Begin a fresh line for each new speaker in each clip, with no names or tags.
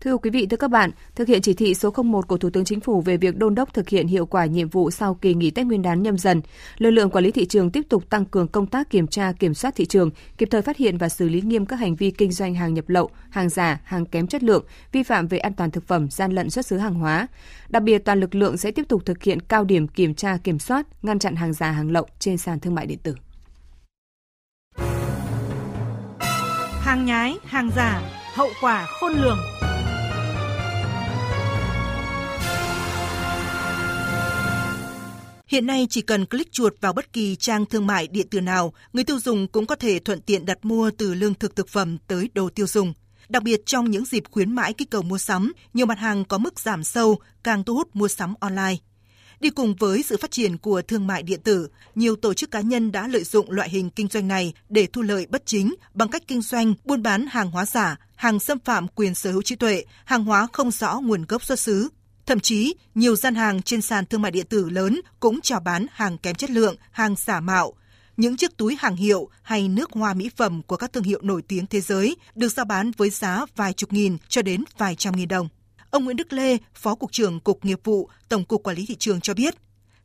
Thưa quý vị, thưa các bạn, thực hiện chỉ thị số 01 của Thủ tướng Chính phủ về việc đôn đốc thực hiện hiệu quả nhiệm vụ sau kỳ nghỉ Tết Nguyên đán nhâm dần, lực lượng quản lý thị trường tiếp tục tăng cường công tác kiểm tra, kiểm soát thị trường, kịp thời phát hiện và xử lý nghiêm các hành vi kinh doanh hàng nhập lậu, hàng giả, hàng kém chất lượng, vi phạm về an toàn thực phẩm, gian lận xuất xứ hàng hóa. Đặc biệt, toàn lực lượng sẽ tiếp tục thực hiện cao điểm kiểm tra, kiểm soát, ngăn chặn hàng giả, hàng lậu trên sàn thương mại điện tử.
Hàng nhái, hàng giả, hậu quả khôn lường. Hiện nay chỉ cần click chuột vào bất kỳ trang thương mại điện tử nào, người tiêu dùng cũng có thể thuận tiện đặt mua từ lương thực thực phẩm tới đồ tiêu dùng. Đặc biệt trong những dịp khuyến mãi kích cầu mua sắm, nhiều mặt hàng có mức giảm sâu càng thu hút mua sắm online. Đi cùng với sự phát triển của thương mại điện tử, nhiều tổ chức cá nhân đã lợi dụng loại hình kinh doanh này để thu lợi bất chính bằng cách kinh doanh buôn bán hàng hóa giả, hàng xâm phạm quyền sở hữu trí tuệ, hàng hóa không rõ nguồn gốc xuất xứ, Thậm chí, nhiều gian hàng trên sàn thương mại điện tử lớn cũng chào bán hàng kém chất lượng, hàng giả mạo. Những chiếc túi hàng hiệu hay nước hoa mỹ phẩm của các thương hiệu nổi tiếng thế giới được giao bán với giá vài chục nghìn cho đến vài trăm nghìn đồng. Ông Nguyễn Đức Lê, Phó Cục trưởng Cục Nghiệp vụ, Tổng cục Quản lý Thị trường cho biết,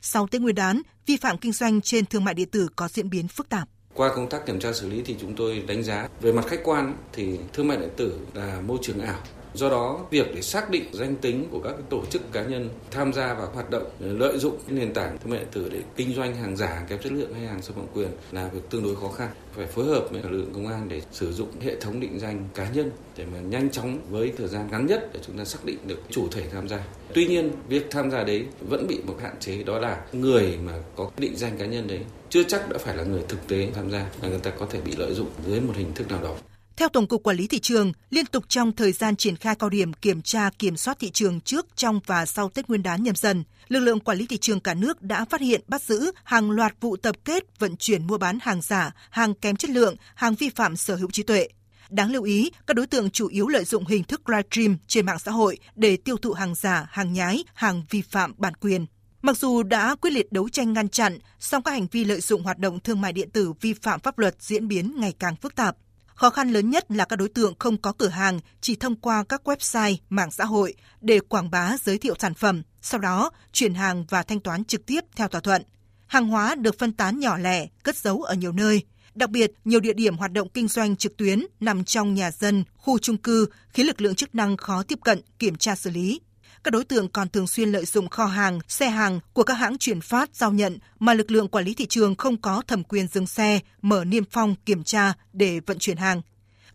sau Tết Nguyên đán, vi phạm kinh doanh trên thương mại điện tử có diễn biến phức tạp.
Qua công tác kiểm tra xử lý thì chúng tôi đánh giá về mặt khách quan thì thương mại điện tử là môi trường ảo Do đó, việc để xác định danh tính của các tổ chức cá nhân tham gia vào hoạt động lợi dụng nền tảng thương mại điện tử để kinh doanh hàng giả, hàng kém chất lượng hay hàng xâm phạm quyền là việc tương đối khó khăn. Phải phối hợp với lực lượng công an để sử dụng hệ thống định danh cá nhân để mà nhanh chóng với thời gian ngắn nhất để chúng ta xác định được chủ thể tham gia. Tuy nhiên, việc tham gia đấy vẫn bị một hạn chế đó là người mà có định danh cá nhân đấy chưa chắc đã phải là người thực tế tham gia và người ta có thể bị lợi dụng dưới một hình thức nào đó.
Theo Tổng cục Quản lý thị trường, liên tục trong thời gian triển khai cao điểm kiểm tra kiểm soát thị trường trước, trong và sau Tết Nguyên đán nhâm dần, lực lượng quản lý thị trường cả nước đã phát hiện bắt giữ hàng loạt vụ tập kết vận chuyển mua bán hàng giả, hàng kém chất lượng, hàng vi phạm sở hữu trí tuệ. Đáng lưu ý, các đối tượng chủ yếu lợi dụng hình thức livestream trên mạng xã hội để tiêu thụ hàng giả, hàng nhái, hàng vi phạm bản quyền. Mặc dù đã quyết liệt đấu tranh ngăn chặn, song các hành vi lợi dụng hoạt động thương mại điện tử vi phạm pháp luật diễn biến ngày càng phức tạp. Khó khăn lớn nhất là các đối tượng không có cửa hàng, chỉ thông qua các website, mạng xã hội để quảng bá giới thiệu sản phẩm, sau đó chuyển hàng và thanh toán trực tiếp theo thỏa thuận. Hàng hóa được phân tán nhỏ lẻ, cất giấu ở nhiều nơi. Đặc biệt, nhiều địa điểm hoạt động kinh doanh trực tuyến nằm trong nhà dân, khu chung cư khiến lực lượng chức năng khó tiếp cận, kiểm tra xử lý. Các đối tượng còn thường xuyên lợi dụng kho hàng, xe hàng của các hãng chuyển phát giao nhận mà lực lượng quản lý thị trường không có thẩm quyền dừng xe, mở niêm phong kiểm tra để vận chuyển hàng.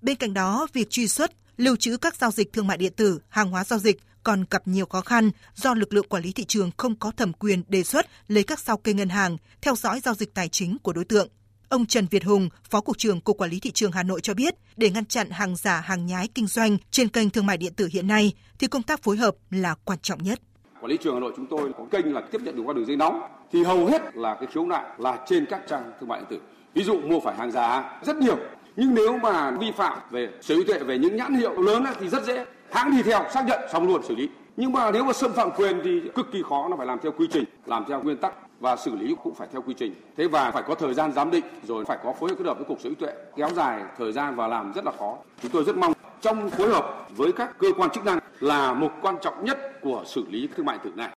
Bên cạnh đó, việc truy xuất, lưu trữ các giao dịch thương mại điện tử, hàng hóa giao dịch còn gặp nhiều khó khăn do lực lượng quản lý thị trường không có thẩm quyền đề xuất lấy các sao kê ngân hàng, theo dõi giao dịch tài chính của đối tượng. Ông Trần Việt Hùng, Phó Cục trưởng Cục Quản lý Thị trường Hà Nội cho biết, để ngăn chặn hàng giả, hàng nhái kinh doanh trên kênh thương mại điện tử hiện nay, thì công tác phối hợp là quan trọng nhất.
Quản lý trường Hà Nội chúng tôi có kênh là tiếp nhận được qua đường dây nóng, thì hầu hết là cái khiếu nại là trên các trang thương mại điện tử. Ví dụ mua phải hàng giả rất nhiều, nhưng nếu mà vi phạm về sở hữu tuệ về những nhãn hiệu lớn thì rất dễ hãng đi theo xác nhận xong luôn xử lý nhưng mà nếu mà xâm phạm quyền thì cực kỳ khó nó phải làm theo quy trình làm theo nguyên tắc và xử lý cũng phải theo quy trình. Thế và phải có thời gian giám định rồi phải có phối hợp kết hợp với cục sở hữu tuệ kéo dài thời gian và làm rất là khó. Chúng tôi rất mong trong phối hợp với các cơ quan chức năng là một quan trọng nhất của xử lý thương mại tử này.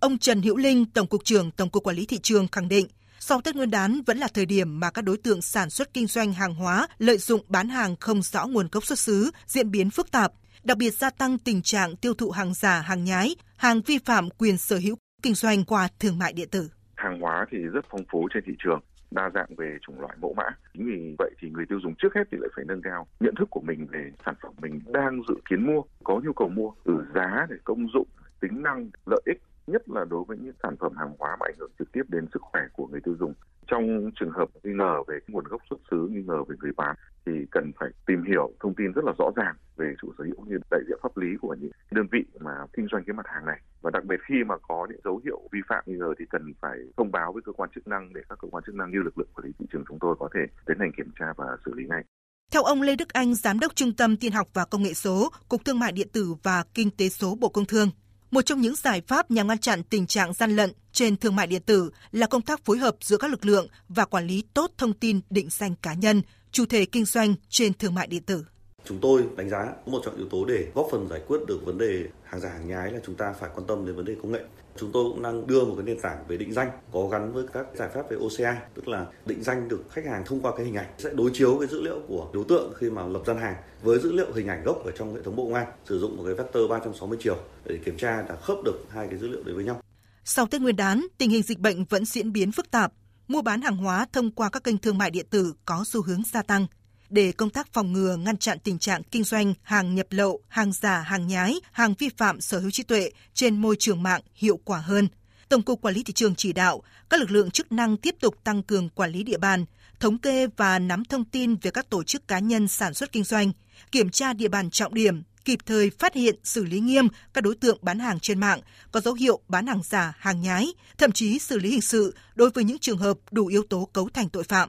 Ông Trần Hữu Linh, Tổng cục trưởng Tổng cục Quản lý thị trường khẳng định, sau Tết Nguyên đán vẫn là thời điểm mà các đối tượng sản xuất kinh doanh hàng hóa lợi dụng bán hàng không rõ nguồn gốc xuất xứ diễn biến phức tạp, đặc biệt gia tăng tình trạng tiêu thụ hàng giả, hàng nhái, hàng vi phạm quyền sở hữu kinh doanh qua thương mại điện tử
hàng hóa thì rất phong phú trên thị trường đa dạng về chủng loại mẫu mã. Chính vì vậy thì người tiêu dùng trước hết thì lại phải nâng cao nhận thức của mình về sản phẩm mình đang dự kiến mua, có nhu cầu mua, từ giá để công dụng, tính năng, lợi ích nhất là đối với những sản phẩm hàng hóa mà ảnh hưởng trực tiếp đến sức khỏe của người tiêu dùng. Trong trường hợp nghi ngờ về nguồn gốc xuất xứ, nghi ngờ về người bán thì cần phải tìm hiểu thông tin rất là rõ ràng về chủ sở hữu như đại diện pháp lý của những đơn vị mà kinh doanh cái mặt hàng này và đặc biệt khi mà có những dấu hiệu vi phạm nghi ngờ thì cần phải thông báo với cơ quan chức năng để các cơ quan chức năng như lực lượng quản lý thị trường chúng tôi có thể tiến hành kiểm tra và xử lý ngay.
Theo ông Lê Đức Anh, Giám đốc Trung tâm Tiên học và Công nghệ số, Cục Thương mại Điện tử và Kinh tế số Bộ Công Thương, một trong những giải pháp nhằm ngăn chặn tình trạng gian lận trên thương mại điện tử là công tác phối hợp giữa các lực lượng và quản lý tốt thông tin định danh cá nhân, chủ thể kinh doanh trên thương mại điện tử.
Chúng tôi đánh giá một trong yếu tố để góp phần giải quyết được vấn đề hàng giả hàng nhái là chúng ta phải quan tâm đến vấn đề công nghệ. Chúng tôi cũng đang đưa một cái nền tảng về định danh có gắn với các giải pháp về OCA, tức là định danh được khách hàng thông qua cái hình ảnh. Sẽ đối chiếu cái dữ liệu của đối tượng khi mà lập gian hàng với dữ liệu hình ảnh gốc ở trong hệ thống bộ công an, sử dụng một cái vector 360 chiều để kiểm tra đã khớp được hai cái dữ liệu đấy với nhau.
Sau Tết Nguyên đán, tình hình dịch bệnh vẫn diễn biến phức tạp, mua bán hàng hóa thông qua các kênh thương mại điện tử có xu hướng gia tăng để công tác phòng ngừa ngăn chặn tình trạng kinh doanh hàng nhập lậu, hàng giả, hàng nhái, hàng vi phạm sở hữu trí tuệ trên môi trường mạng hiệu quả hơn. Tổng cục Quản lý thị trường chỉ đạo các lực lượng chức năng tiếp tục tăng cường quản lý địa bàn, thống kê và nắm thông tin về các tổ chức cá nhân sản xuất kinh doanh, kiểm tra địa bàn trọng điểm, kịp thời phát hiện xử lý nghiêm các đối tượng bán hàng trên mạng có dấu hiệu bán hàng giả, hàng nhái, thậm chí xử lý hình sự đối với những trường hợp đủ yếu tố cấu thành tội phạm.